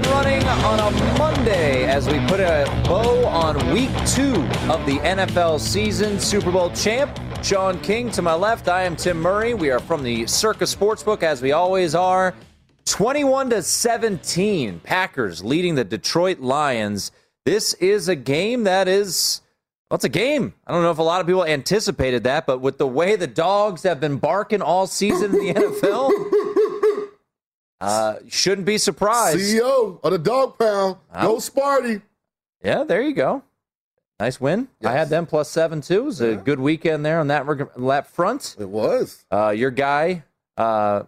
running on a Monday as we put a bow on week two of the NFL season. Super Bowl champ Sean King to my left. I am Tim Murray. We are from the Circa Sportsbook as we always are. 21 to 17, Packers leading the Detroit Lions. This is a game that is well, it's a game. I don't know if a lot of people anticipated that, but with the way the dogs have been barking all season in the NFL, uh, shouldn't be surprised. CEO of the Dog Pound, go Sparty. Yeah, there you go. Nice win. I had them plus seven too. It was a good weekend there on that reg- lap front. It was. Uh, your guy uh,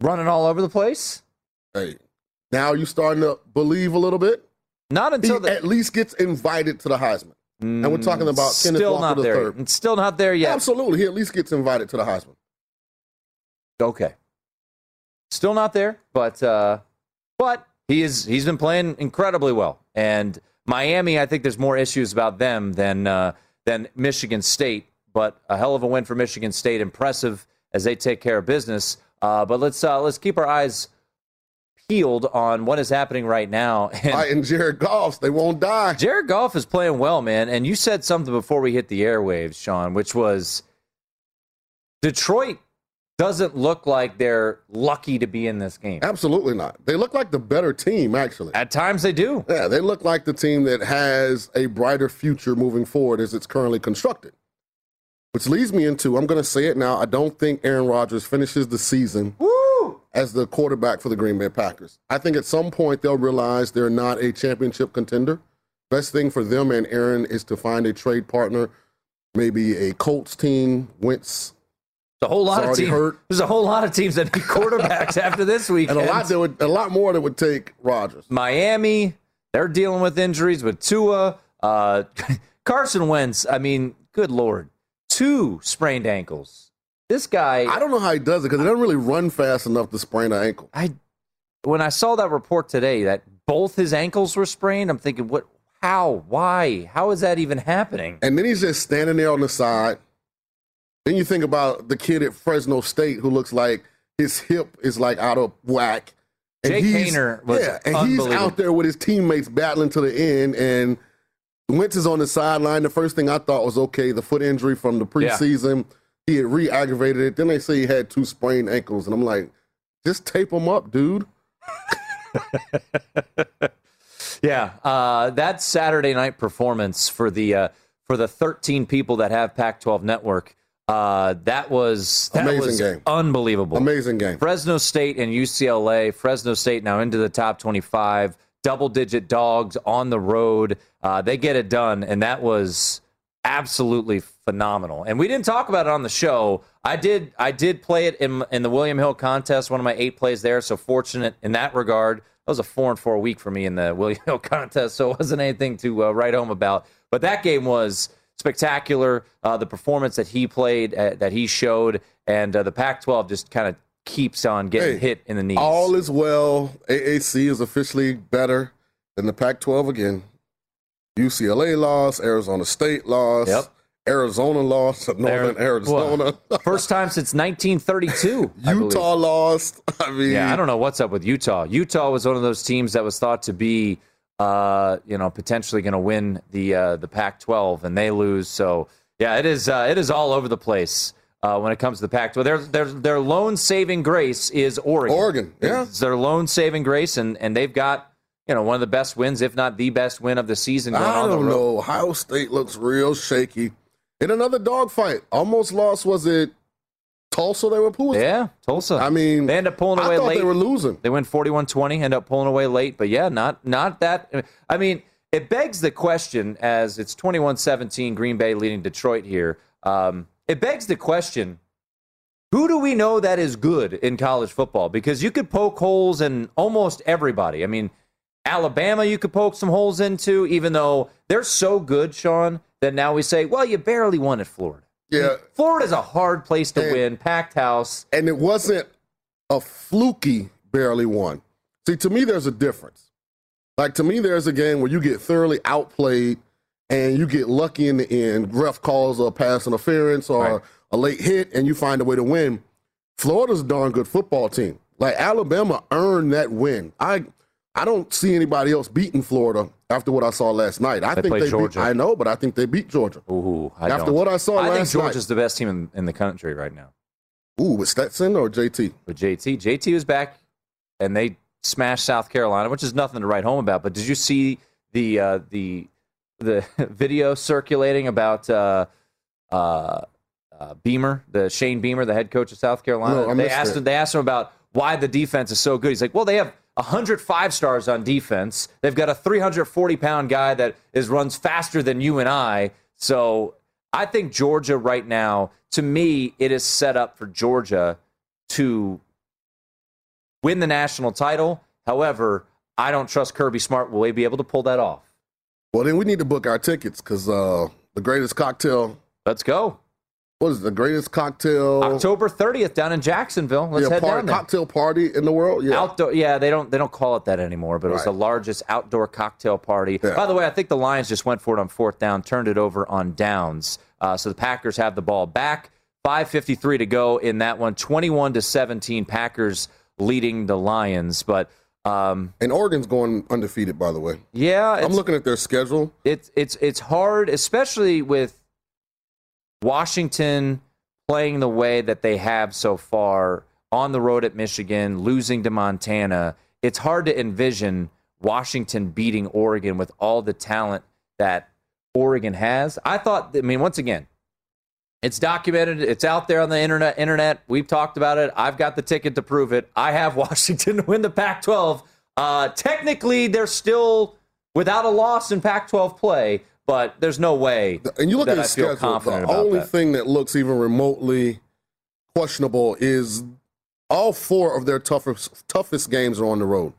running all over the place. Hey, now you starting to believe a little bit. Not He until the, at least gets invited to the Heisman. and we're talking about Kenneth still Walker not the there. third. It's still not there yet. Absolutely, he at least gets invited to the Heisman. Okay. Still not there, but uh, but he is he's been playing incredibly well. And Miami, I think there's more issues about them than uh, than Michigan State. But a hell of a win for Michigan State, impressive as they take care of business. Uh, but let's uh, let's keep our eyes peeled on what is happening right now. And Fighting Jared Goffs, they won't die. Jared Goff is playing well, man. And you said something before we hit the airwaves, Sean, which was Detroit doesn't look like they're lucky to be in this game. Absolutely not. They look like the better team, actually. At times they do. Yeah, they look like the team that has a brighter future moving forward as it's currently constructed. Which leads me into I'm going to say it now. I don't think Aaron Rodgers finishes the season as the quarterback for the Green Bay Packers. I think at some point they'll realize they're not a championship contender. Best thing for them and Aaron is to find a trade partner, maybe a Colts team. Wentz a whole lot of teams. There's a whole lot of teams that need quarterbacks after this weekend. and a lot that would a lot more that would take Rodgers. Miami, they're dealing with injuries with Tua, uh, Carson Wentz. I mean, good lord, two sprained ankles. This guy, I don't know how he does it because he doesn't really run fast enough to sprain an ankle. I when I saw that report today that both his ankles were sprained, I'm thinking, what? How? Why? How is that even happening? And then he's just standing there on the side. Then you think about the kid at Fresno State who looks like his hip is like out of whack. And Jake he's- Haener was yeah, and he's out there with his teammates battling to the end. And Wentz is on the sideline. The first thing I thought was okay, the foot injury from the Yeah. preseason. He had re-aggravated it. Then they say he had two sprained ankles, and I'm like, just tape him up, dude. Yeah, uh, that Saturday night performance for the uh, for the 13 people that have Pac-12 Network Uh, that was that Amazing was game. unbelievable. Amazing game. Fresno State and UCLA. Fresno State now into the top 25, double digit dogs on the road. Uh, they get it done, and that was absolutely phenomenal. And we didn't talk about it on the show. I did I did play it in in the William Hill contest, one of my eight plays there. So fortunate in that regard. That was a four and four week for me in the William Hill contest, so it wasn't anything to uh, write home about. But that game was spectacular. Uh, the performance that he played, uh, that he showed, and uh, the Pac-12 just kind of keeps on getting Hey, hit in the knees. All is well. AAC is officially better than the Pac 12 again. UCLA lost, Arizona State lost, Yep. Arizona lost, Northern Arizona. First time since 1932. I. Utah lost. I mean, Yeah, I don't know what's up with Utah. Utah was one of those teams that was thought to be, uh, you know, potentially going to win the uh, the Pac-12, and they lose. So yeah, it is uh, it is all over the place uh, when it comes to the Pac-12. Their their their lone saving grace is Oregon. Oregon, yeah. it's their lone saving grace, and and they've got you know one of the best wins, if not the best win of the season. Going I don't know. Ohio State looks real shaky. In another dogfight, almost lost. Was it Tulsa? They were pulling. Yeah, Tulsa. I mean, they end up pulling away I thought late. they were losing. They went 41-20, end up pulling away late, but yeah, not not that I mean, it begs the question as it's 21-17 Green Bay leading Detroit here. Um, it begs the question who do we know that is good in college football? Because you could poke holes in almost everybody. I mean, Alabama, you could poke some holes into, even though they're so good, Sean, that now we say, well, you barely won at Florida. Yeah, Florida's a hard place to And- win, packed house. and it wasn't a fluky barely won. See, to me, there's a difference. Like to me, there's a game where you get thoroughly outplayed and you get lucky in the end. Ref calls a pass interference or Right. a late hit, and you find a way to win. Florida's a darn good football team. Like Alabama earned that win. I I don't see anybody else beating Florida after what I saw last night. I They think they Georgia. beat. I know, but I think they beat Georgia. Ooh, I After don't. what I saw last night. I think last Georgia's the best team in, in the country right now. Ooh, with Stetson or JT? With JT, JT was back, and they smashed South Carolina, which is nothing to write home about. But did you see the uh, the the video circulating about uh, uh, uh, Beamer, the Shane Beamer, the head coach of South Carolina? No, they asked it. him. They asked him about why the defense is so good. He's like, well, they have. 105 stars on defense. They've got a 340 pound guy that is runs faster than you and I. So I think Georgia right now, to me, it is set up for Georgia to win the national title. However, I don't trust Kirby Smart will he be able to pull that off. Well, then we need to book our tickets because uh, the greatest cocktail. Let's go. What is it, the greatest cocktail? October 30th down in Jacksonville. Let's yeah, head party, down there. cocktail party in the world. Yeah, Outdoor, yeah, they don't they don't call it that anymore, but it was Right. the largest outdoor cocktail party. Yeah. By the way, I think the Lions just went for it on fourth down, turned it over on downs. Uh, so the Packers have the ball back. 5:53 to go in that one. 21 to 17, Packers leading the Lions. But um, and Oregon's going undefeated. By the way, yeah, I'm looking at their schedule. it's it's it's hard, especially with Washington playing the way that they have so far on the road at Michigan, losing to Montana. It's hard to envision Washington beating Oregon with all the talent that Oregon has. I thought, I mean, once again, it's documented. It's out there on the internet. Internet. We've talked about it. I've got the ticket to prove it. I have Washington to win the Pac-12. Uh, technically, they're still without a loss in Pac-12 play, but there's no way And you look at the schedule. The only that. thing that looks even remotely questionable is all four of their toughest toughest games are on the road.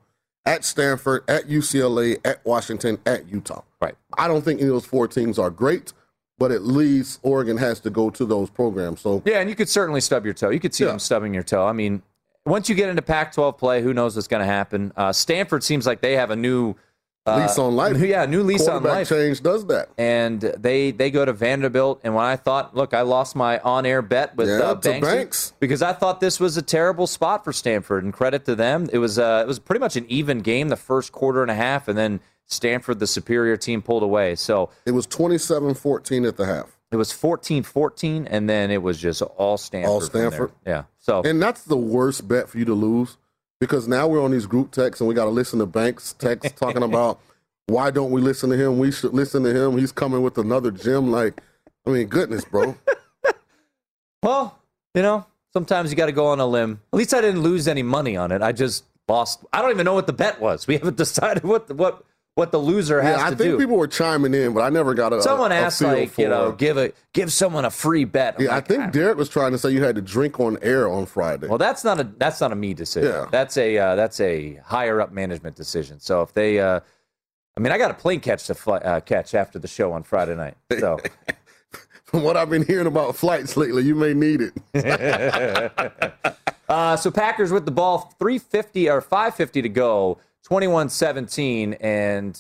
At Stanford, at UCLA, at Washington, at Utah. Right. I don't think any of those four teams are great, but at least Oregon has to go to those programs. So Yeah, and you could certainly stub your toe. You could see Yeah. them stubbing your toe. I mean, once you get into Pac-12 play, who knows what's going to happen? Uh, Stanford seems like they have a new lease on life. Yeah, new lease on life. change does that. and they they go to Vanderbilt. And when I thought, look, I lost my on-air bet with Yeah, uh, to Banksy Banks. because I thought this was a terrible spot for Stanford. And credit to them, it was uh, it was pretty much an even game the first quarter and a half, and then Stanford, the superior team, pulled away. So It was 27-14 at the half. it was 14-14, and then it was just all Stanford. All. Stanford? Yeah. So And that's the worst bet for you to lose because now we're on these group texts and we got to listen to Banks text talking about why don't we listen to him? We should listen to him. He's coming with another gym. Like, I mean, goodness, bro. Well, you know, sometimes you got to go on a limb. At least I didn't lose any money on it. I just lost. I don't even know what the bet was. We haven't decided what the, what what the loser has yeah, I to think people were chiming in, but I never got a. Someone a, a asked, feel like, for, you know, give a give someone a free bet. I'm Yeah, like, I think Derek was trying to say you had to drink on air on Friday. Well, that's not a that's not a me decision. Yeah. That's a uh, that's a higher up management decision. So if they, uh, I mean, I got a plane catch to fly, uh, catch after the show on Friday night. So From what I've been hearing about flights lately, you may need it. Uh, so Packers with the ball, 350 or 550 to go, 21-17, and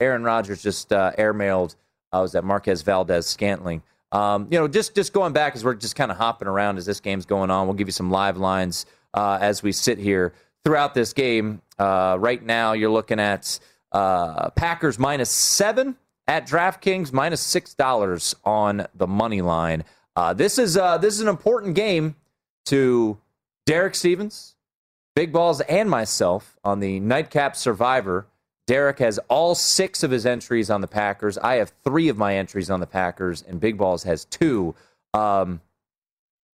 Aaron Rodgers just uh, airmailed. Uh, was that Marquez Valdes-Scantling? Um, you know, just just going back as we're just kind of hopping around as this game's going on. We'll give you some live lines uh, as we sit here throughout this game. Uh, right now, you're looking at uh, Packers minus seven at DraftKings, minus six dollars on the money line. Uh, this is uh, this is an important game to Derek Stevens, Big Balls, and myself on the Nightcap Survivor. Derek has all six of his entries on the Packers. I have three of my entries on the Packers, and Big Balls has two. Um,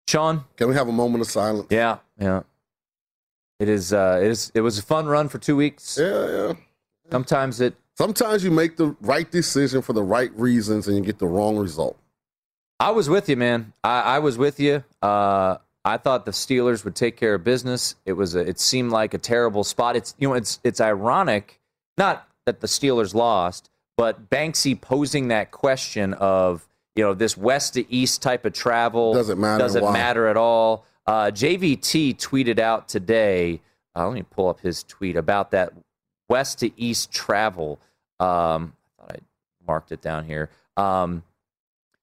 Sean, Can we have a moment of silence? yeah, yeah. It is. Uh, it is. It was a fun run for two weeks. Yeah, yeah. Sometimes it. Sometimes you make the right decision for the right reasons and you get the wrong result. I was with you, man. I, I was with you. Uh, I thought the Steelers would take care of business. It was. A, it seemed like a terrible spot. It's you know. It's it's ironic, not that the Steelers lost, but Banksy posing that question of you know this west to east type of travel Doesn't matter doesn't why. matter at all. Uh, JVT tweeted out today. Uh, let me pull up his tweet about that west to east travel. Um, I thought I marked it down here. Um,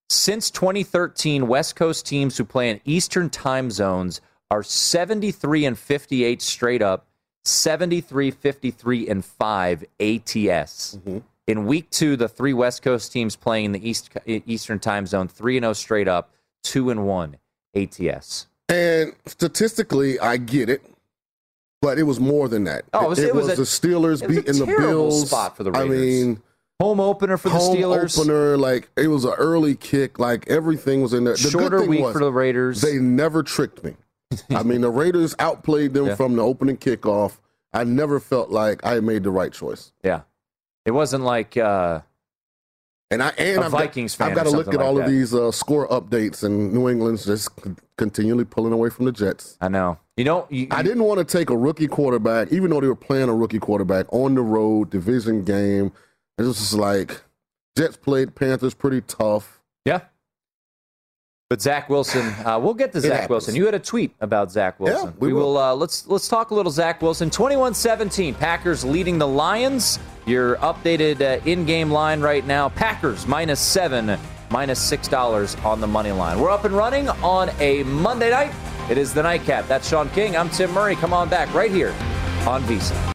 since 2013, West Coast teams who play in Eastern time zones are 73 and 58 straight up, 73, 53, and 5 ATS. Mm-hmm. In week two, the three West Coast teams playing in the East uh, Eastern time zone, 3 and 0 straight up, 2 and 1 ATS. And statistically, I get it, but it was more than that. Oh, it was- it, it was was, a- the Steelers it was a beating the Bills. spot for the I Raiders. mean, Home opener for the Steelers. home Steelers. opener, like it was an early kick, like everything was in there. The Shorter week was, for the Raiders. They never tricked me. I mean, the Raiders outplayed them Yeah. from the opening kickoff. I never felt like I made the right choice. yeah. It wasn't like uh, And I and A I've Vikings got, fan I've got to look at all like of these uh, score updates, and New England's just c- continually pulling away from the Jets. I know. You know, you, I didn't want to take a rookie quarterback, even though they were playing a rookie quarterback on the road, division game. It was just like Jets played Panthers pretty tough. Yeah. But Zach Wilson, uh, we'll get to Zach happens. Wilson. You had a tweet about Zach Wilson. Yeah. we will. will. Uh, let's let's talk a little Zach Wilson. 21-17, Packers leading the Lions. Your updated uh, in-game line right now: Packers minus seven, minus six dollars on the money line. We're up and running on a Monday night. It is the nightcap. That's Sean King. I'm Tim Murray. Come on back right here on VSIN.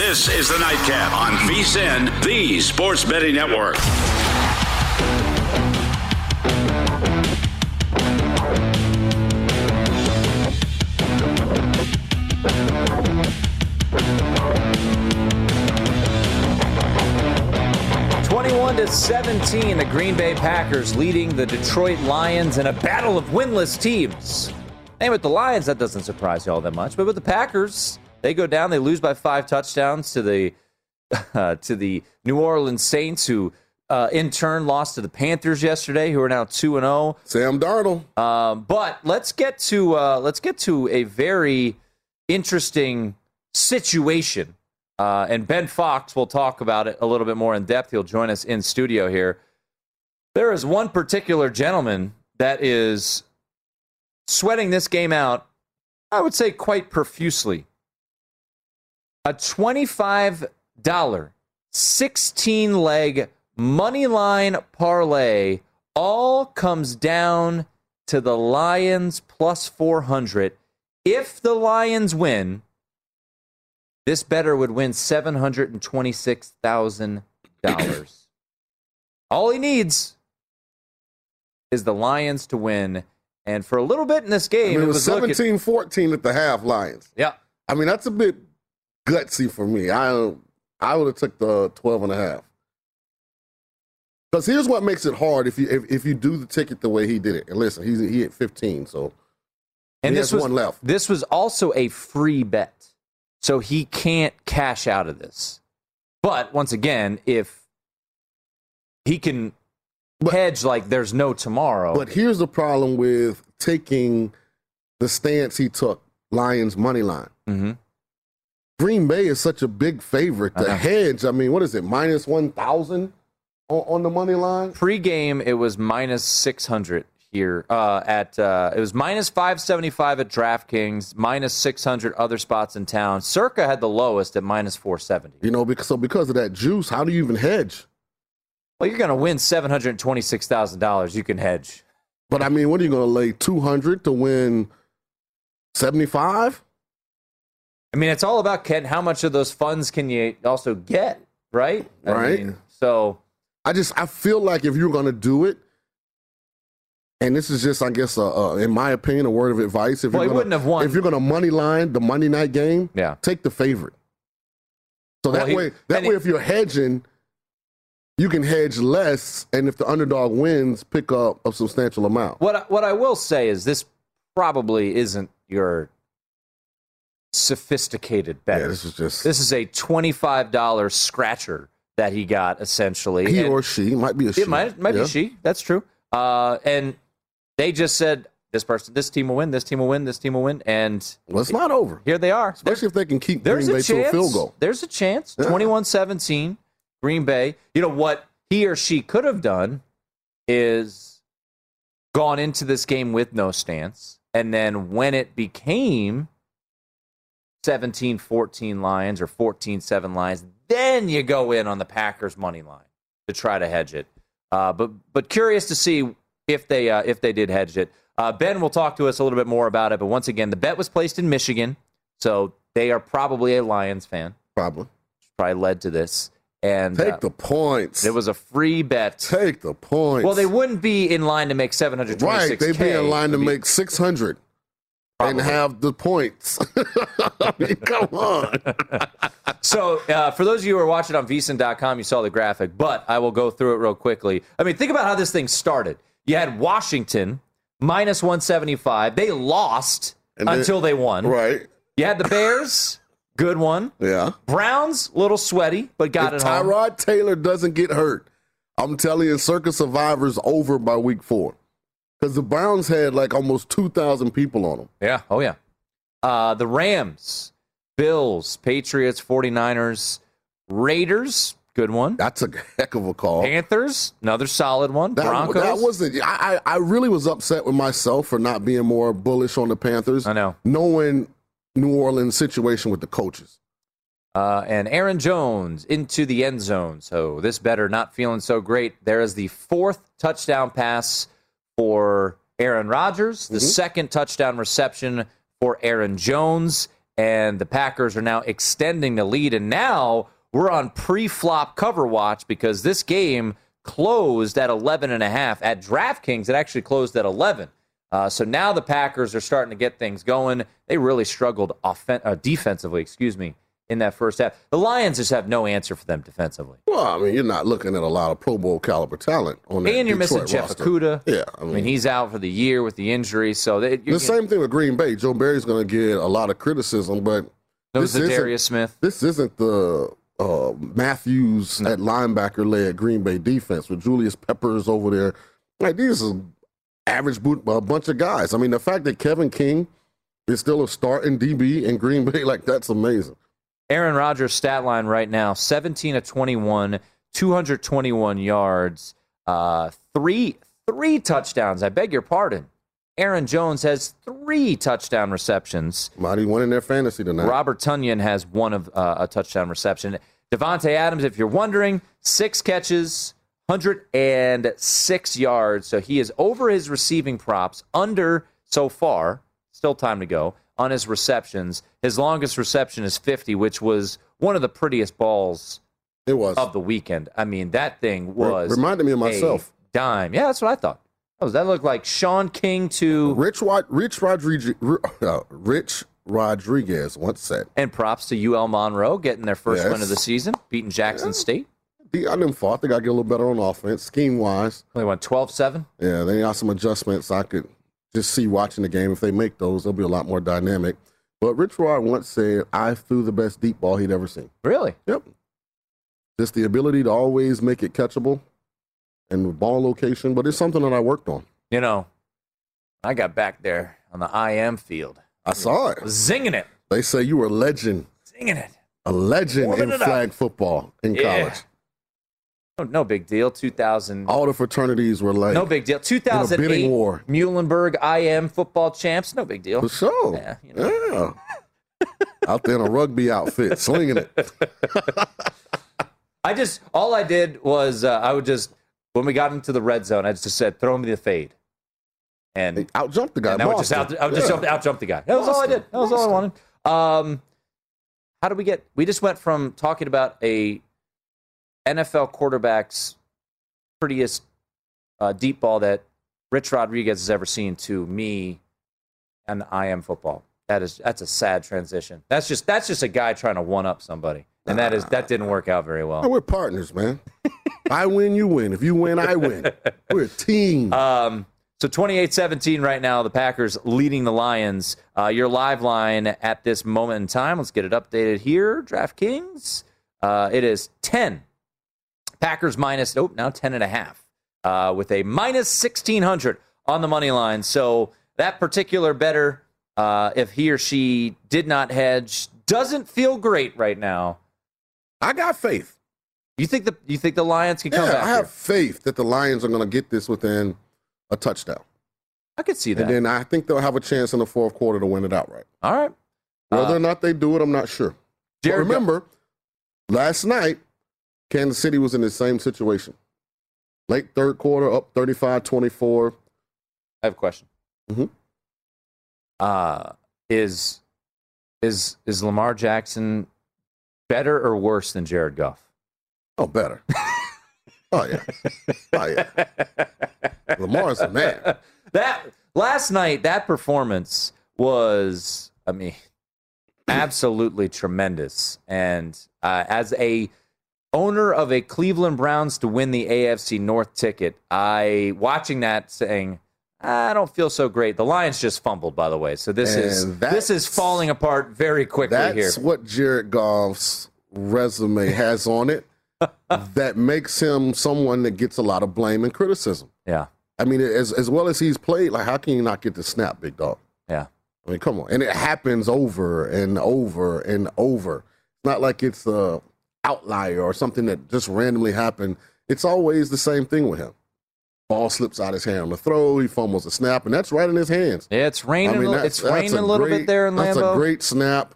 This is the Nightcap on VSIN, the Sports Betting Network. Twenty-one to seventeen, the Green Bay Packers leading the Detroit Lions in a battle of winless teams. And with the Lions, that doesn't surprise you all that much, but with the Packers, they go down. They lose by five touchdowns to the uh, to the New Orleans Saints, who uh, in turn lost to the Panthers yesterday, who are now two and zero. Sam Darnold. Um, but let's get to uh, let's get to a very interesting situation, uh, and Ben Fox will talk about it a little bit more in depth. He'll join us in studio here. There is one particular gentleman that is sweating this game out. I would say quite profusely a $25 16 leg money line parlay all comes down to the Lions plus 400. If the Lions win, this better would win $726,000. all he needs is the Lions to win. And for a little bit in this game, I mean, it was, was 17 14 at the half, Lions. yeah. I mean, that's a bit gutsy for me. I I would have took the 12 and a half. Because here's what makes it hard if you if, if you do the ticket the way he did it. And listen, he's he hit 15, so And He this has was one left. This was also a free bet, so he can't cash out of this. But once again, if he can But- hedge like there's no tomorrow, But here's the problem with taking the stance he took, Lions money line. Mhm. Green Bay is such a big favorite. The Uh-huh. hedge, I mean, what is it, minus 1,000 on, on the money line? pre-game it was minus six hundred here uh, at uh, it was minus five seventy five at DraftKings, minus six hundred other spots in town. Circa had the lowest at minus four seventy. You know, because so because of that juice, how do you even hedge? Well, you're going to win seven hundred twenty six thousand dollars. You can hedge. But I mean, what are you going to lay 200 to win 75? I mean, it's all about Ken. How much of those funds can you also get, right? I Right. mean, so I just I feel like if you're going to do it, and this is just I guess in my opinion a word of advice. If Well, you're gonna, wouldn't have won. If you're going to money line the Monday night game, yeah, take the favorite. So Well, that he- way, that way, he- if you're hedging, you can hedge less, and if the underdog wins, pick up a substantial amount. what I- what I will say is this probably isn't your sophisticated bet. Yeah, this is just This is a twenty-five dollar scratcher that he got essentially. he And or she might be a she. might might Yeah. be she. That's true. Uh, and they just said this person, this team will win, this team will win, this team will win, and Well, it's not over, here they are. especially if they can keep Green Bay to a chance. field goal. There's a chance. Yeah. 21-17, Green Bay. You know what he or she could have done is gone into this game with no stance, and then when it became 17-14 Lions or 14-7 Lions, then you go in on the Packers money line to try to hedge it. Uh, but but curious to see if they uh, if they did hedge it. Uh, ben will talk to us a little bit more about it. But once again, the bet was placed in Michigan, so they are probably a Lions fan. Probably Probably led to this, and take uh, the points. it was a free bet. take the points. Well, they wouldn't be in line to make seven hundred twenty right. They'd be in line to make six hundred and have the points. I mean, come on. So, uh, for those of you who are watching on vsin.com, you saw the graphic, but I will go through it real quickly. I mean, think about how this thing started. You had Washington minus 175. They lost then- until they won. Right. You had the Bears, good one. Yeah. Browns, little sweaty, but got if it home. Tyrod Taylor doesn't get hurt, I'm telling you, Circa Survivor's over by week four. Because the Browns had like almost 2,000 people on them. Yeah. Oh, yeah. Uh, the Rams, Bills, Patriots, 49ers, Raiders, good one. That's a heck of a call. Panthers, another solid one. That, Broncos. that wasn't. I, I I really was upset with myself for not being more bullish on the Panthers. I know. Knowing New Orleans' situation with the coaches. Uh, and Aaron Jones into the end zone. So this better not feeling so great. There is the fourth touchdown pass for Aaron Rodgers, the Mhm. second touchdown reception for Aaron Jones, and the Packers are now extending the lead. And now we're on pre-flop cover watch because this game closed at 11 and a half. At DraftKings, it actually closed at 11. Uh, so now the Packers are starting to get things going. They really struggled offen- uh, defensively, excuse me, in that first half. The Lions just have no answer for them defensively. Well, I mean, you're not looking at a lot of Pro Bowl caliber talent on that Detroit. And you're Detroit missing Jeff roster. Okudah. Yeah, I mean, he's out for the year with the injury. So they, The same thing with Green Bay. Joe Barry's going to get a lot of criticism, but no this isn't- Darius Smith. this isn't the uh, Matthews at linebacker led Green Bay defense with Julius Peppers over there. Like these are average boot, a bunch of guys. I mean, the fact that Kevin King is still a starting DB in Green Bay, like that's amazing. Aaron Rodgers' stat line right now 17 of 21, 221 yards, uh, three, three touchdowns. I beg your pardon. Aaron Jones has three touchdown receptions. Mighty winning their fantasy tonight. Robert Tonyan has one of uh, a touchdown reception. Davante Adams, if you're wondering, six catches, 106 yards. So he is over his receiving props, under so far, still time to go, on his receptions. His longest reception is 50, which was one of the prettiest balls it was of the weekend. I mean, that thing was reminded me of myself. dime. Yeah, that's what I thought. That, was, that looked like Sean King to Rich Rod- Rich Rodriguez, uh, Rich Rodriguez once said, and props to UL Monroe getting their first Yes. win of the season, beating Jackson State. "The I didn't fault. They got to get a little better on offense, scheme wise. They went 12-7. Yeah, they got some adjustments. I could just see watching the game. If they make those, they'll be a lot more dynamic. But Rich Rod once said, "I threw the best deep ball he'd ever seen." Really? Yep. Just the ability to always make it catchable and ball location, but it's something that I worked on. You know, I got back there on the IM field, I saw it. zinging it, They say you were a legend, zinging it. a legend Warming in it up. flag football in Yeah. college. No, no big deal. 2000. All the fraternities were like, no big deal. 2008 bidding war. Muhlenberg IM football champs. No big deal. for sure. Yeah, you know. Yeah. Out there in a rugby outfit, slinging it. I just all I did was uh, I would just when we got into the red zone, I just said throw me the fade, and Out jumped the guy. And I would just out, I would just Yeah. jump, out jump the guy. That was all I did. That was all I wanted. Um, how did we get? We just went from talking about a NFL quarterback's prettiest uh, deep ball that Rich Rodriguez has ever seen to me and I am football. That is that's a sad transition. That's just that's just a guy trying to one up somebody, and that is that didn't work out very well. we're partners, man. I win, you win. If you win, I win. We're a team. Um, so 28-17 right now, the Packers leading the Lions. Uh, your live line at this moment in time, let's get it updated here. DraftKings, uh, it is 10. Packers minus, oh, now 10 and a half uh, with a minus 1600 on the money line. So that particular better, uh, if he or she did not hedge, doesn't feel great right now. I got faith. You think the you think the Lions can come Yeah, back? I have here? faith that the Lions are going to get this within a touchdown. I could see that. And then I think they'll have a chance in the fourth quarter to win it outright. All right. Whether Uh, or not they do it, I'm not sure. But Jared Go- remember, last night, Kansas City was in the same situation. Late third quarter, up 35 24. I have a question. Mm-hmm. Uh, is is is Lamar Jackson better or worse than Jared Goff? Oh, better. oh, yeah. Oh, yeah. Lamar's a man. That last night, that performance was, I mean, absolutely tremendous. And uh, as a owner of a Cleveland Browns to win the AFC North ticket, I watching that saying. Ah, I don't feel so great. The Lions just fumbled, by the way. So this is this is falling apart very quickly That's here. That's what Jared Goff's resume has on it that makes him someone that gets a lot of blame and criticism. Yeah, I mean, as, as well as he's played, like, how can you not get the snap, big dog? yeah. I mean, come on. And it happens over and over and over. It's not like it's a outlier or something that just randomly happened. It's always the same thing with him. Ball slips out his hand on the throw. He fumbles a snap, and that's right in his hands. Yeah, it's raining. I mean, it's raining a little great- bit there in That's Lambeau. a great snap.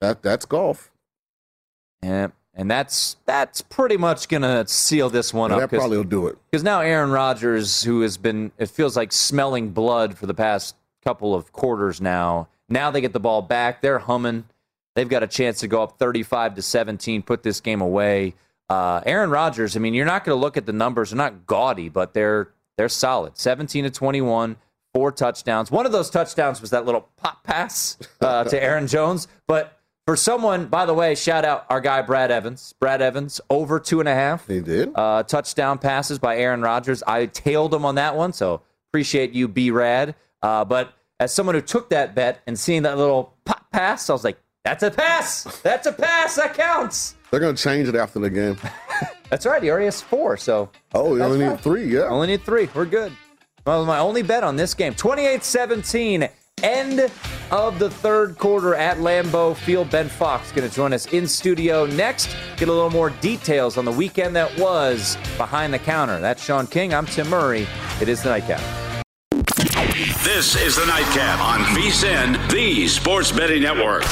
That that's golf. Yeah, and that's that's pretty much gonna seal this one Yeah, up. that probably will do it. Because now Aaron Rodgers, who has been, it feels like smelling blood for the past couple of quarters now. Now they get the ball back. They're humming. They've got a chance to go up 35 to 17, put this game away. Uh, Aaron Rodgers, I mean, you're not going to look at the numbers. They're not gaudy, but they're they're solid. 17 to 21, four touchdowns. One of those touchdowns was that little pop pass uh, to Aaron Jones. But for someone, by the way, shout out our guy Brad Evans. Brad Evans over two and a half. He did. Uh, touchdown passes by Aaron Rodgers. I tailed him on that one, so appreciate you, B Rad. Uh, but as someone who took that bet and seeing that little pop pass, I was like, "That's a pass. That's a pass. That counts." They're going to change it after the game. That's right. He already has four, so Oh, you That's only fine. need three. Yeah. only need three. We're good. Well, my only bet on this game 28 17. End of the third quarter at Lambeau Field. Ben Fox going to join us in studio next. Get a little more details on the weekend that was behind the counter. That's Sean King. I'm Tim Murray. It is the nightcap. This is the Nightcap on VSIN, the Sports Betting Network.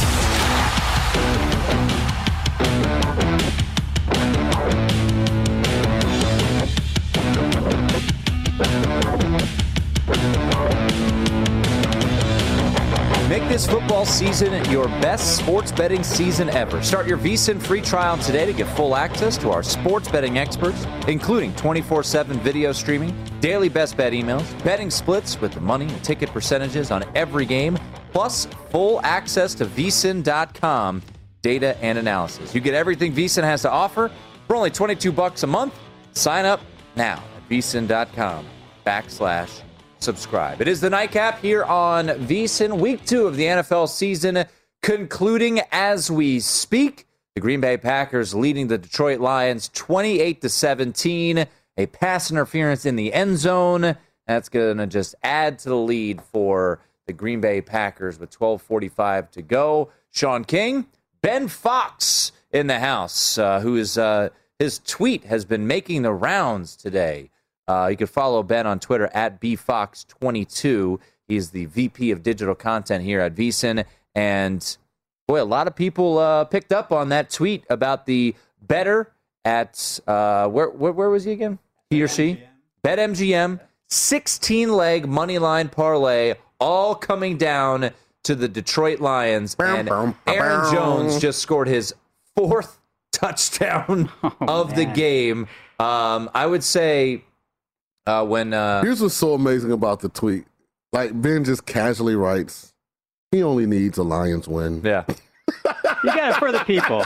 This football season your best sports betting season ever. Start your VSIN free trial today to get full access to our sports betting experts, including 24 7 video streaming, daily best bet emails, betting splits with the money and ticket percentages on every game, plus full access to VSIN.com data and analysis. You get everything VSIN has to offer for only 22 bucks a month. Sign up now at VSIN.com backslash subscribe. It is the nightcap here on VSIN, week two of the NFL season, concluding as we speak. The Green Bay Packers leading the Detroit Lions 28 to 17. A pass interference in the end zone. That's going to just add to the lead for the Green Bay Packers with 12:45 to go. Sean King, Ben Fox in the house, uh, who is uh, his tweet has been making the rounds today. Uh, you can follow Ben on Twitter at bfox22. He's the VP of digital content here at VSIN. And boy, a lot of people uh, picked up on that tweet about the better at uh, where, where where was he again? He or she? Bet MGM, 16 leg money line parlay, all coming down to the Detroit Lions. And Aaron Jones just scored his fourth touchdown of the game. Um, I would say uh, when uh, Here's what's so amazing about the tweet. Like Ben just casually writes, he only needs a Lions win. yeah, You got it for the people.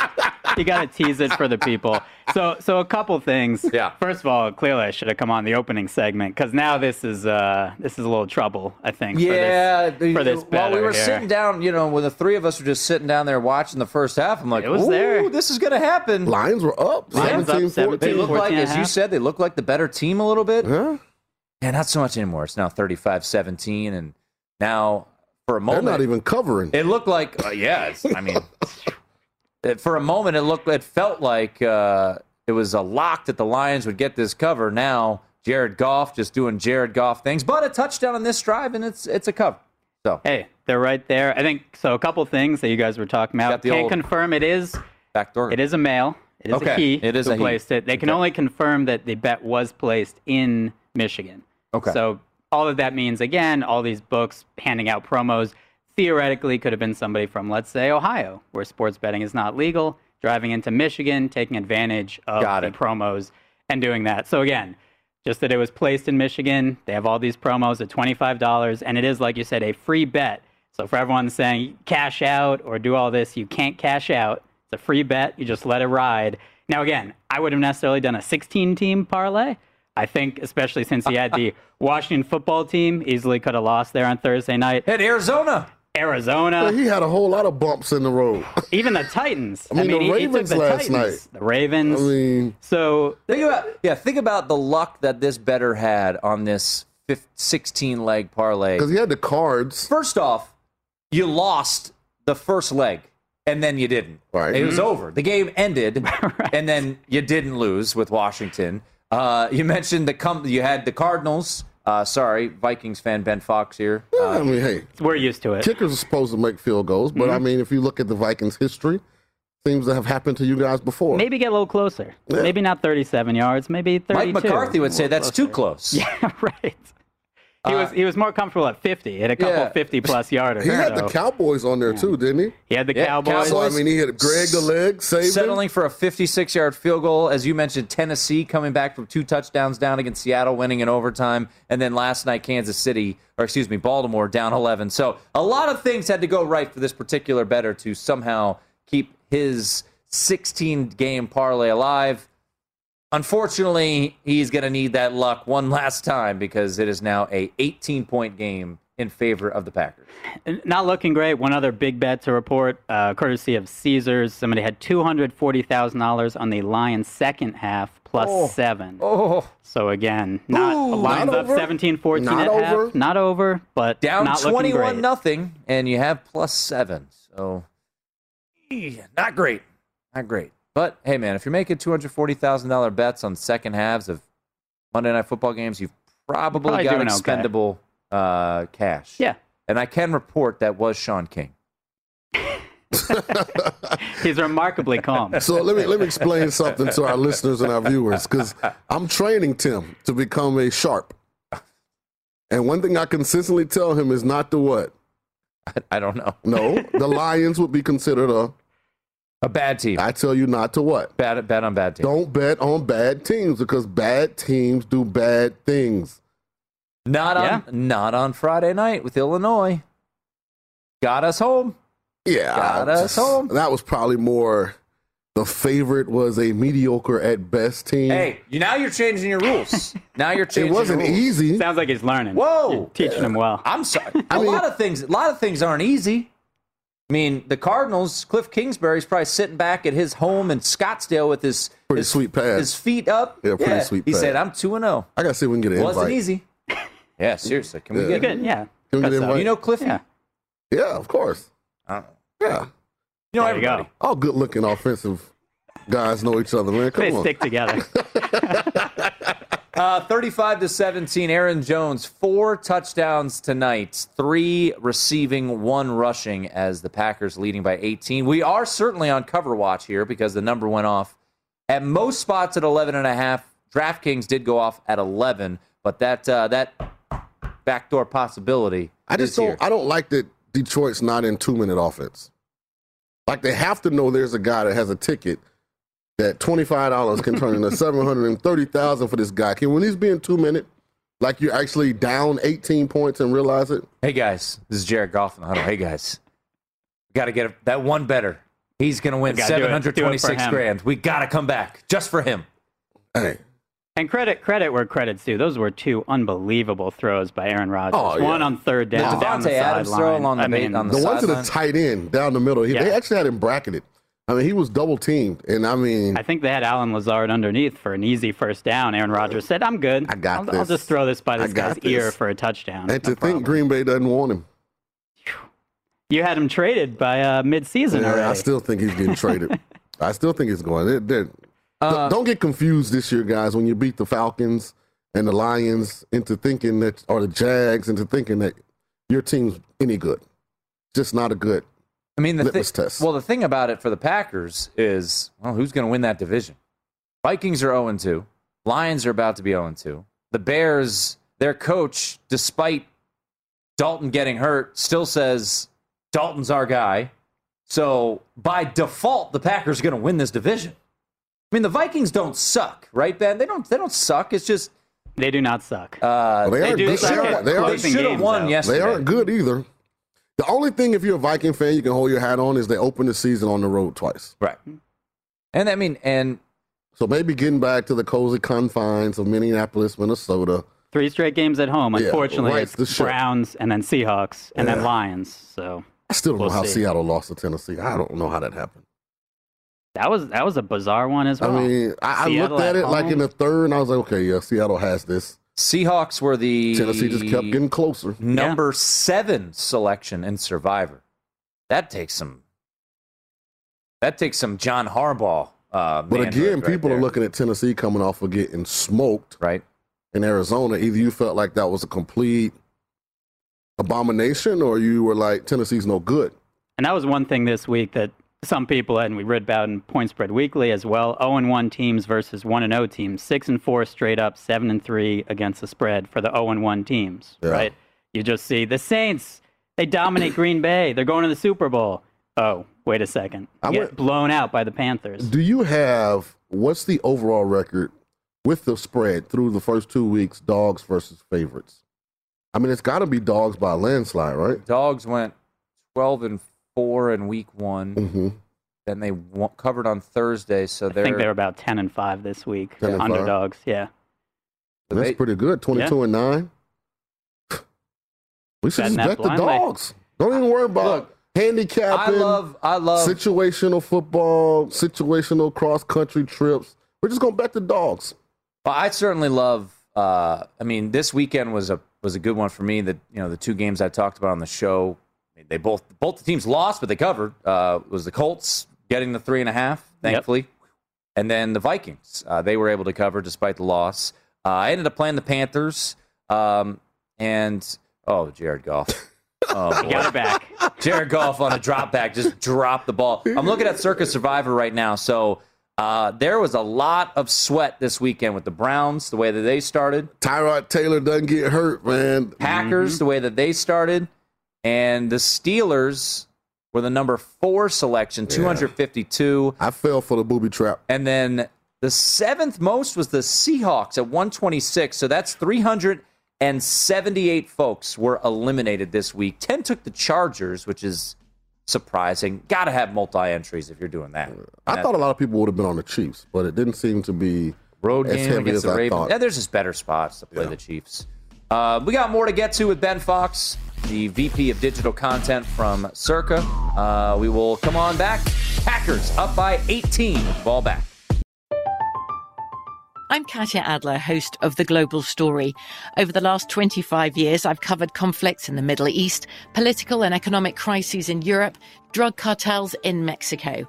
You got to tease it for the people. So, so a couple things. Yeah. First of all, clearly I should have come on the opening segment because now this is uh this is a little trouble. I think. yeah. For this, for this while we were here. sitting down, you know, when the three of us were just sitting down there watching the first half, I'm like, It was "Ooh, there. this is gonna happen." Lions were up Lions up 17 17. 14. They look like, as you said, they look like the better team a little bit. Huh? Yeah, not so much anymore. It's now 35-17, and now for a moment. They're moment, not even covering. It looked like, uh, yeah. I mean, it, for a moment, it looked, it felt like uh, it was a lock that the Lions would get this cover. Now, Jared Goff just doing Jared Goff things, but a touchdown on this drive, and it's it's a cover. So Hey, they're right there. I think so. A couple things that you guys were talking about. Can't confirm it is backdoor. it is a male. It is Okay, a he. it is who a he. it. They can Okay. only confirm that the bet was placed in Michigan. Okay. So all of that means again, all these books handing out promos theoretically could have been somebody from let's say Ohio, where sports betting is not legal, driving into Michigan, taking advantage of Got the it. promos and doing that. So again, just that it was placed in Michigan. They have all these promos at $25 and it is like you said a free bet. So for everyone saying cash out or do all this, you can't cash out. It's a free bet. You just let it ride. Now again, I wouldn't have necessarily done a 16 team parlay. I think especially since he had the Washington football team easily could have lost there on Thursday night. Hit Arizona. Arizona, he had a whole lot of bumps in the road. even the Titans. I mean, the he- he Ravens the last Titans, night. The Ravens. I mean, so Think about yeah. Think about the luck that this better had on this 15, 16 leg parlay. because he had the cards. First off, you lost the first leg and then you didn't. Right. It was mm-hmm. over. The game ended, and then you didn't lose with Washington. Uh, you mentioned the com- you had the Cardinals. Uh, sorry, Vikings fan Ben Fox here. Yeah, I mean, hey, We're used to it. kickers are supposed to make field goals, but I mean, if you look at the Vikings' history, seems to have happened to you guys before. Maybe get a little closer. Yeah. Maybe not 37 yards. Maybe 32. Mike McCarthy would say A little that's too close. Yeah, right. He was uh, he was more comfortable at 50. He had a couple Yeah. 50 plus yarders. he had the Cowboys on there too, didn't he? He had the Yeah, Cowboys. So I mean, he had Greg the leg saved him. Settling for a 56 yard field goal. As you mentioned, Tennessee coming back from two touchdowns down against Seattle, winning in overtime. And then last night, Kansas City, or excuse me, Baltimore down 11. So a lot of things had to go right for this particular better to somehow keep his 16 game parlay alive. Unfortunately, he's going to need that luck one last time because it is now a 18 point game in favor of the Packers. Not looking great. One other big bet to report, uh, courtesy of Caesars. Somebody had $240,000 on the Lions' second half plus seven. Oh, So again, not Ooh, Lions not up over. 17 14 Not at over. half. Not over, but down not looking 21 great. nothing, and you have plus seven. So, not great. Not great. But hey, man, if you're making $240,000 bets on second halves of Monday Night Football games, you've probably, Probably got doing okay. expendable uh, cash. Yeah. And I can report that was Shaun King. He's remarkably calm. So let me let me explain something to our listeners and our viewers because I'm training Tim to become a sharp. And one thing I consistently tell him is not the what? I don't know. No, the Lions would be considered a. A bad team. I tell you not to what? Bad, bad on bad teams. Don't bet on bad teams because bad teams do bad things. Not on, Yeah. not on Friday night with Illinois. Got us home. Yeah, Got I us home. That was probably more. The favorite was a mediocre at best team. Hey, you now you're changing your rules. now you're changing. it wasn't rules. easy. Sounds like he's learning. Whoa. You're teaching him well. I'm sorry. A mean- lot of things. A lot of things aren't easy. I mean, the Cardinals. Cliff Kingsbury's probably sitting back at his home in Scottsdale with his Pretty his, sweet pass. his feet up. Yeah, pretty sweet He pass. said, "I'm two and zero. I gotta see if we can get an Wasn't invite. easy. Yeah, seriously. Can we get? Good, yeah. Can we get an uh, invite? You know Cliffy. Yeah. Yeah, of course. I. Yeah, You know There you go. everybody. all good-looking offensive guys know each other, man. Come They on. stick together. Uh, 35 to 17. Aaron Jones, four touchdowns tonight, three receiving, one rushing, as the Packers leading by 18. We are certainly on cover watch here because the number went off at most spots at 11 and a half. DraftKings did go off at 11, but that uh, that backdoor possibility. I just is don't. here. I don't like that Detroit's not in two-minute offense. Like they have to know there's a guy that has a ticket that twenty-five dollars can turn into seven hundred and thirty thousand for this guy. Can when he's being two-minute, like you're actually down eighteen points and realize it. Hey guys, this is Jared Goff in the huddle. Hey guys, we got to get that one better. He's going to win We gotta do it. Do it for 726 him. grand. We got to come back just for him. Hey, And credit credit where credit's due. Those were two unbelievable throws by Aaron Rodgers. Oh, yeah. One on third down, The down the Davante Adams sideline. throw along the I bait mean, on the one to the tight end down the middle. He, They actually had him bracketed. I mean, he was double teamed, and I mean, I think they had Allen Lazard underneath for an easy first down. Aaron Rodgers said, "I'm good. I got I'll, I'll just throw this by I this got guy's ear for a touchdown." and No to problem. think Green Bay doesn't want him. you had him traded by uh, mid-season Yeah, already. I still think he's getting traded. I still think it's going. They're- they're- Uh, don't get confused this year, guys. When you beat the Falcons and the Lions into thinking that, or the Jags into thinking that your team's any good, just not a good. I mean, the litmus thi- test. Well, the thing about it for the Packers is, well, who's going to win that division? Vikings are 0 2. Lions are about to be 0 2. The Bears, their coach, despite Dalton getting hurt, still says Dalton's our guy. So by default, the Packers are going to win this division. I mean, the Vikings don't suck, right, Ben? They don't. They don't suck. It's just They do not suck. uh, Well, they they aren't do good. suck They they they should have won out. yesterday. they aren't good either. The only thing, if you're a Viking fan, you can hold your hat on is they opened the season on the road twice. right. And I mean, and So maybe getting back to the cozy confines of Minneapolis, Minnesota. Three straight games at home. Yeah, Unfortunately, rights the it's ship. Browns and then Seahawks and then Lions. So I still don't We'll know how see. Seattle lost to Tennessee. I don't know how that happened. that was that was a bizarre one as well. I mean, I, I looked at at it like in the third, and I was like, okay, yeah, Seattle has this. Seahawks were the Tennessee just kept getting closer. number seven selection in Survivor. that takes some. That takes some John Harbaugh. Uh, But again, right people there. are looking at Tennessee coming off of getting smoked right in Arizona. Either you felt like that was a complete abomination, or you were like Tennessee's no good. And that was one thing this week that some people, and we read about in Point Spread Weekly as well 0 and 1 teams versus 1 and 0 teams. 6 and 4 straight up, 7 and 3 against the spread for the 0 and 1 teams, Yeah. right? You just see the Saints, they dominate Green Bay. They're going to the Super Bowl. Oh, wait a second. I get went- blown out by the Panthers. Do you have what's the overall record with the spread through the first two weeks, dogs versus favorites? I mean, it's got to be dogs by a landslide, right? Dogs went twelve and four in week one. Mm-hmm. Then they wa- covered on Thursday, so I they're think they're about 10 and 5 this week. 10 and five? Underdogs, yeah. so That's they- pretty good. Twenty-two and nine. We should Betting just that bet the blindly. dogs. Don't even worry about Look, I handicapping. love I love situational football, situational cross country trips. We're just gonna bet the dogs. Well, I certainly love. Uh, I mean, this weekend was a was a good one for me. That you know the two games I talked about on the show, they both both the teams lost, but they covered. Uh, was the Colts getting the three and a half, thankfully, and then the Vikings. Uh, they were able to cover despite the loss. Uh, I ended up playing the Panthers, um, and oh, Jared Goff. Oh, boy. Got it back. Jared Goff on a drop back just dropped the ball. I'm looking at Circa Survivor right now. So uh, there was a lot of sweat this weekend with the Browns, the way that they started, Tyrod Taylor doesn't get hurt, man. Packers, the way that they started, and the Steelers were the number four selection, 252. I fell for the booby trap. And then the seventh most was the Seahawks at 126. So that's 378 folks were eliminated this week. 10 took the Chargers, which is surprising. Got to have multi entries if you're doing that. I thought a lot of people would have been on the Chiefs, but it didn't seem to be road as game heavy against as the Ravens. Yeah, there's just better spots to play Yeah. the Chiefs. Uh, we got more to get to with Ben Fox, the VP of Digital Content from Circa. Uh, we will come on back. Packers up by 18. Ball back. I'm Katya Adler, host of The Global Story. Over the last 25 years, I've covered conflicts in the Middle East, political and economic crises in Europe, drug cartels in Mexico.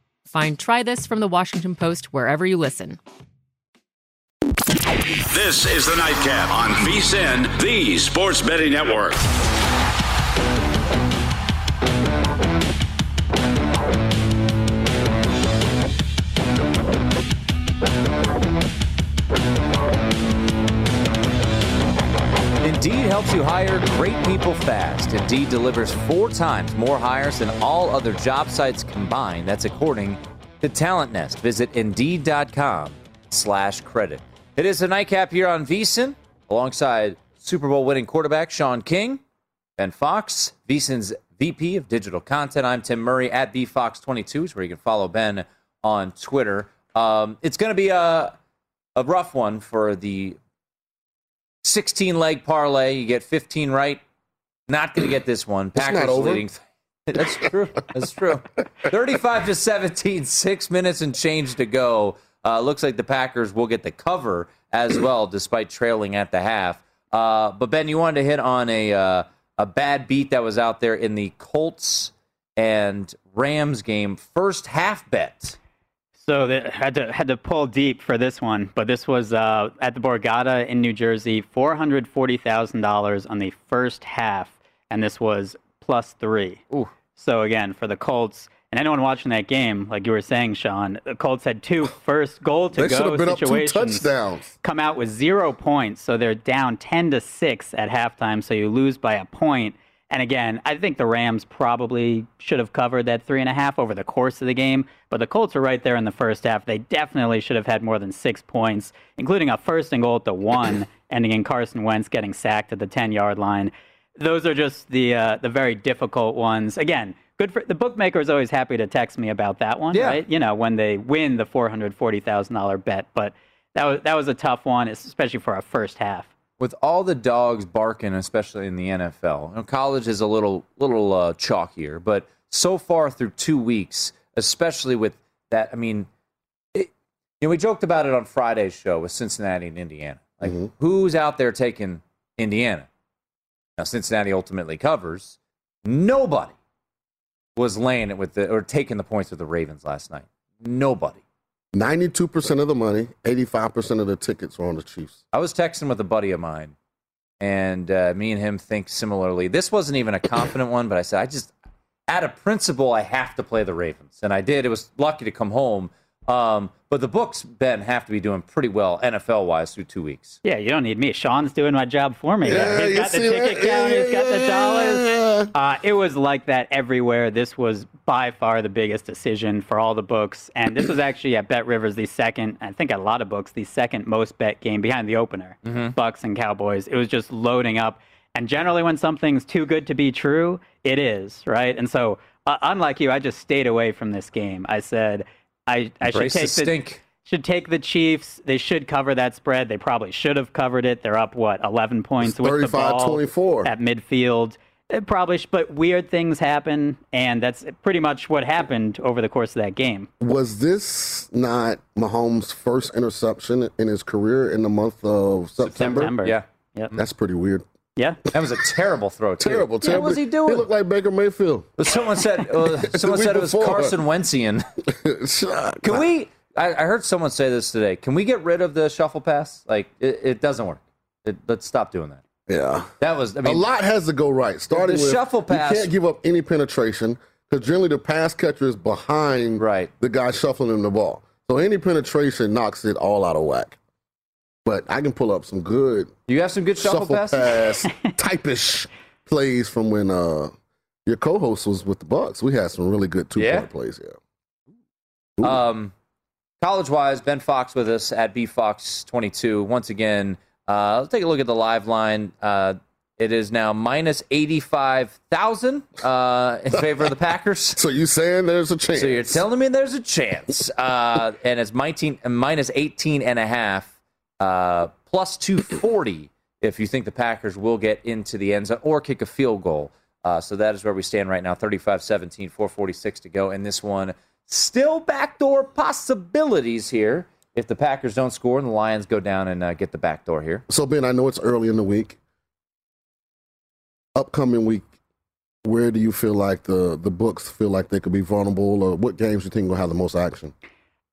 Find Try This from the Washington Post wherever you listen. This is the Nightcap on VSIN, the Sports Betting Network. Indeed helps you hire great people fast. Indeed delivers four times more hires than all other job sites combined. That's according to Talent Nest. Visit Indeed.com slash credit. It is a nightcap here on VSIN alongside Super Bowl winning quarterback Shaun King. Ben Fox, VSIN's VP of Digital Content. I'm Tim Murray at bfox22 is where you can follow Ben on Twitter. Um, it's going to be a, a rough one for the 16 leg parlay. You get 15 right. Not going to get this one. Packers leading. That's true. That's true. 35 to 17, six minutes and change to go. Uh, looks like the Packers will get the cover as well, despite trailing at the half. Uh, but Ben, you wanted to hit on a uh, a bad beat that was out there in the Colts and Rams game first half bet. So they had to had to pull deep for this one, but this was uh, at the Borgata in New Jersey, four hundred forty thousand dollars on the first half, and this was plus three. Ooh. So again, for the Colts and anyone watching that game, like you were saying, Shaun, the Colts had two first goal to go have up two situations. touchdowns. Come out with zero points, so they're down ten to six at halftime. So you lose by a point. And again, I think the Rams probably should have covered that three and a half over the course of the game. But the Colts are right there in the first half. They definitely should have had more than six points, including a first and goal at the one, ending in Carson Wentz getting sacked at the ten yard line. Those are just the uh, the very difficult ones. Again, good for the bookmaker is always happy to text me about that one, Yeah. right? You know, when they win the four hundred forty thousand dollar bet. But that was that was a tough one, especially for a first half. With all the dogs barking, especially in the NFL. You know, college is a little little uh, chalkier, but so far through two weeks, especially with that, I mean, it, you know, we joked about it on Friday's show with Cincinnati and Indiana. Like, who's out there taking Indiana? Now, Cincinnati ultimately covers. Nobody was laying it with the or taking the points with the Ravens last night. Nobody. 92% of the money, 85% of the tickets were on the Chiefs. I was texting with a buddy of mine, and uh, me and him think similarly. This wasn't even a confident one, but I said, I just, out of principle, I have to play the Ravens. And I did. It was lucky to come home. Um, but the books, Ben, have to be doing pretty well NFL wise through two weeks. Yeah, you don't need me. Shaun's doing my job for me. Yeah, he's you got the ticket that? count. He's got the Yeah. dollars. Uh, it was like that everywhere. This was by far the biggest decision for all the books, and this was actually at Bet Rivers the second. I think at a lot of books the second most bet game behind the opener, Bucks and Cowboys. It was just loading up. And generally, when something's too good to be true, it is right. And so, uh, unlike you, I just stayed away from this game. I said I, I should Embrace the take stink. should take the Chiefs. They should cover that spread. They probably should have covered it. They're up what 11 points It's with the ball 35-24. at midfield. It probably, sh- but weird things happen, and that's pretty much what happened over the course of that game. Was this not Mahomes' first interception in his career in the month of September? September. Yeah. Yep. That's pretty weird. Yeah. That was a terrible throw, too. Terrible, terrible. What was he doing? He looked like Baker Mayfield. But someone said, uh, someone said it was before. Carson Wentzian. Can we? I, I heard someone say this today. Can we get rid of the shuffle pass? Like it, it doesn't work. It, let's stop doing that. Yeah. That was. I mean, a lot has to go right. Starting the with shuffle pass- you can't give up any penetration because generally the pass catcher is behind Right. the guy shuffling him the ball. So any penetration knocks it all out of whack. But I can pull up some good You have some good shuffle, shuffle passes. pass typish plays from when uh, your co-host was with the Bucks. We had some really good two-point Yeah? plays. Yeah. Ooh. Um, college wise, Ben Fox with us at bfox22. Once again, uh, let's take a look at the live line. Uh, it is now minus 85,000 uh, in favor of the Packers. so you saying there's a chance? So you're telling me there's a chance. Uh, and it's 19, minus 18 and a half, uh, plus 240 if you think the Packers will get into the end zone or kick a field goal. Uh, so that is where we stand right now 35 17, 446 to go. And this one, still backdoor possibilities here if the Packers don't score and the Lions go down and uh, get the backdoor here. So Ben, I know it's early in the week. Upcoming week, where do you feel like the the books feel like they could be vulnerable, or what games do you think will have the most action?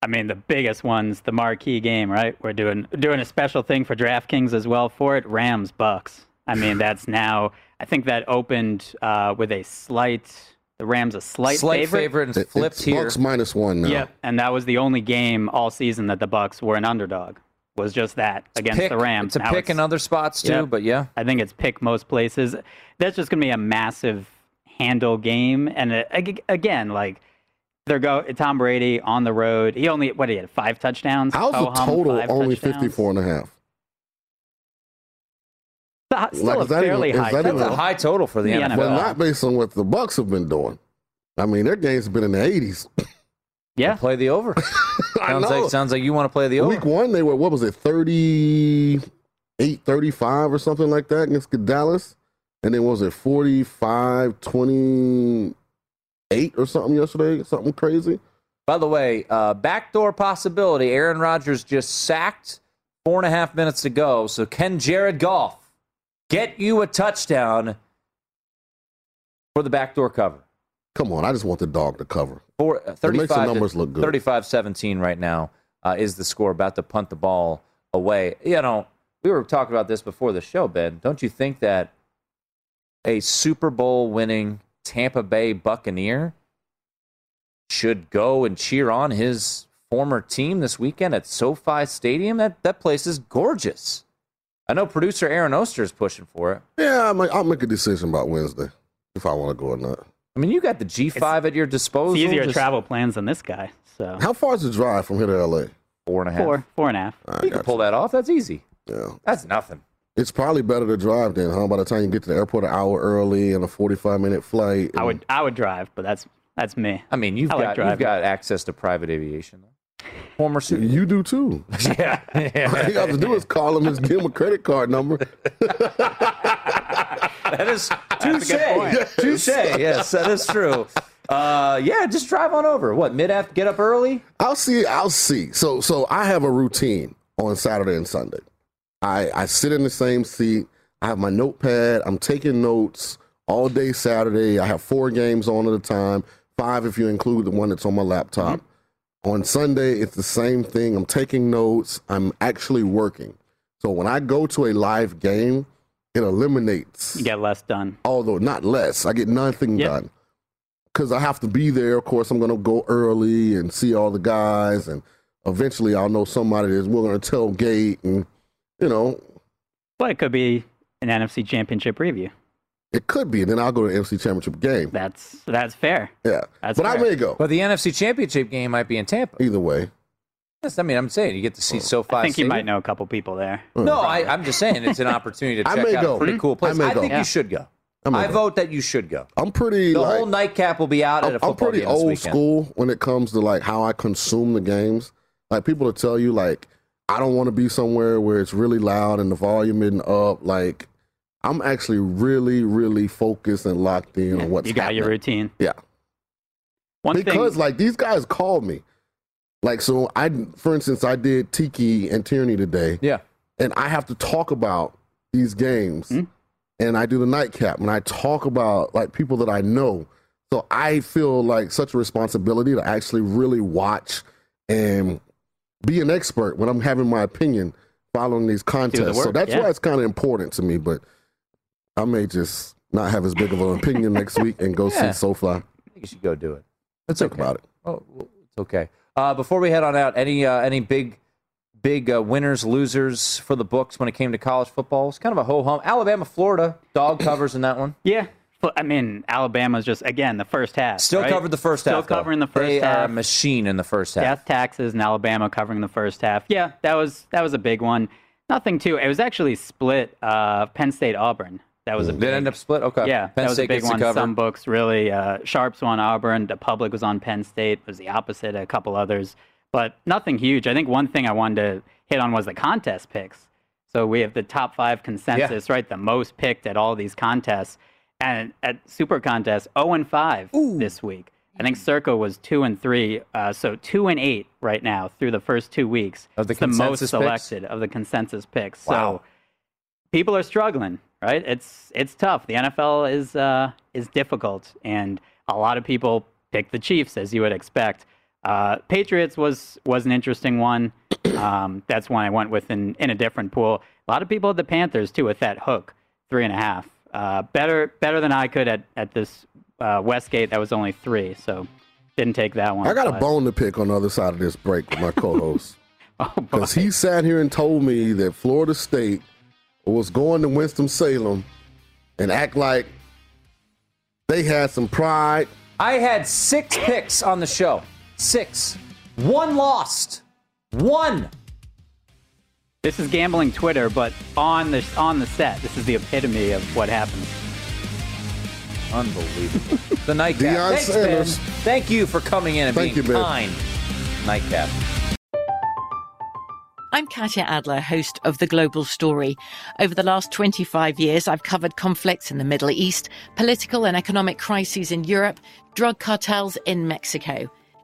I mean, the biggest one's the marquee game, right? We're doing doing a special thing for DraftKings as well for it. Rams Bucks. I mean, that's now. I think that opened uh, with a slight. The Rams a slight, Slight favorite. favorite and It- flipped it's here. Bucks minus one now. Yep, and that was the only game all season that the Bucks were an underdog. Was just that against Pick, the Rams. it's a Now pick in other spots too, Yep. but yeah. I think it's pick most places. That's just going to be a massive handle game. And uh, again, like they're go Tom Brady on the road. He only what he had five touchdowns. How's the oh, Ho-hum, total only touchdowns. 54 and a half? a, uh, still Like, a is that even- fairly high. that total. even- a high total for the The NFL. But not based on what the Bucks have been doing. I mean, their games have been in the 80s. yeah, Play the over. I sounds know. like sounds like you want to play the over. Week one, they were, what was it, 38, 35 or something like that against Dallas? And then what was it 45, 28 or something yesterday? Something crazy? By the way, uh, backdoor possibility. Aaron Rodgers just sacked. Four and a half minutes to go. So can Jared Goff get you a touchdown for the backdoor cover? Come on, I just want the dog to cover. Four, uh, It makes the 35 numbers to, look good. 35-17 right now uh, is the score. About to punt the ball away. You know, we were talking about this before the show, Ben. Don't you think that a Super Bowl winning Tampa Bay Buccaneer should go and cheer on his former team this weekend at SoFi Stadium? That that place is gorgeous. I know producer Aaron Oster is pushing for it. Yeah, I'll make, I'll make a decision about Wednesday if I want to go or not. I mean, you got the G5 at your disposal. it's easier Just travel plans than this guy. So How far is the drive from here to LA? Four and a half. four, four and a half. I You got can pull that off. That's easy. Yeah. That's nothing. It's probably better to drive then, huh? By the time you get to the airport an hour early and a 45 minute flight. I would I would drive, but that's that's me. I mean, you've I got you've got access to private aviation. Former Super. You do too. yeah. All you have to do is call him and give him a credit card number. That is touche. Touche. Yes, that is true. Uh, yeah, just drive on over. What mid after get up early? I'll see. I'll see. So, so I have a routine on Saturday and Sunday. I I sit in the same seat. I have my notepad. I'm taking notes all day Saturday. I have four games on at a time. Five if you include the one that's on my laptop. Mm-hmm. On Sunday, it's the same thing. I'm taking notes. I'm actually working. So when I go to a live game, it eliminates You get less done. although not less. I get nothing Yep. done because I have to be there. Of course, I'm going to go early and see all the guys, and eventually I'll know somebody that's we're going to tailgate, and you know But it could be an NFC Championship review. it could be. And then I'll go to the NFC Championship game. That's that's fair. Yeah, That's but I fair. may go But the NFC Championship game might be in Tampa. either way. Yes, I mean, I'm saying you get to see SoFi. I think you might know a couple people there. No, I, I'm just saying it's an opportunity to I check may out go. a pretty hmm? cool place. I may I, go. think Yeah. you should go. I I go. vote that you should go. I'm pretty. The like, whole nightcap will be out at a I'm, football I'm pretty game old weekend. school when it comes to like how I consume the games. Like people will tell you like I don't want to be somewhere where it's really loud and the volume isn't up. Like I'm actually really, really focused and locked in on what's you got happening. your routine. Yeah, One because thing, like these guys called me. Like so, I for instance I did Tiki and Tierney today, Yeah. and I have to talk about these games, Hmm? and I do the nightcap, and I talk about like people that I know. So I feel like such a responsibility to actually really watch and be an expert when I'm having my opinion following these contests. so that's yeah. why it's kind of important to me. But I may just not have as big of an opinion next week and go Yeah. see SoFi. I think you should go do it. That's Think okay. about it. Oh, it's okay. Uh, before we head on out, any uh, any big big uh, winners losers for the books when it came to college football? It's kind of a ho hum. Alabama, Florida, dog covers in that one. yeah. I mean, Alabama's just again the first half. Still right? covered the first Still half. Still covering the first they half. are a machine in the first half. Death taxes in Alabama covering the first half. Yeah, that was that was a big one. Nothing too. It was actually split. Uh, Penn State Auburn. That was a Did big, it end up split? Okay. Yeah, Penn that was State a big one. Some books really. Uh, Sharps won Auburn. The public was on Penn State. It was the opposite. A couple others, but nothing huge. I think one thing I wanted to hit on was the contest picks. So we have the top five consensus, right? The most picked at all these contests, and at Super Contest, zero and five this week. I think Circa was two and three, uh, so two and eight right now through the first two weeks. Of the the most picks? selected of the consensus picks. Wow. So people are struggling, right? It's it's tough. The NFL is uh, is difficult, and a lot of people pick the Chiefs as you would expect. Uh, Patriots was was an interesting one. Um, that's one I went with in, in a different pool. A lot of people had the Panthers too with that hook, three and a half. Uh, better better than I could at at this uh, Westgate. That was only three, so didn't take that one. I got a bone to pick on the other side of this break with my co-host. Oh. Because he sat here and told me that Florida State was going to Winston-Salem and act like they had some pride. I had six picks on the show. Six. One lost. One. This is gambling Twitter, but on the on the set, this is the epitome of what happens. Unbelievable. the nightcap. Deion Thanks, Sanders. Ben. Thank you for coming in and Thank being you, Ben. kind. Nightcap. I'm Katya Adler, host of The Global Story. Over the last 25 years, I've covered conflicts in the Middle East, political and economic crises in Europe, drug cartels in Mexico.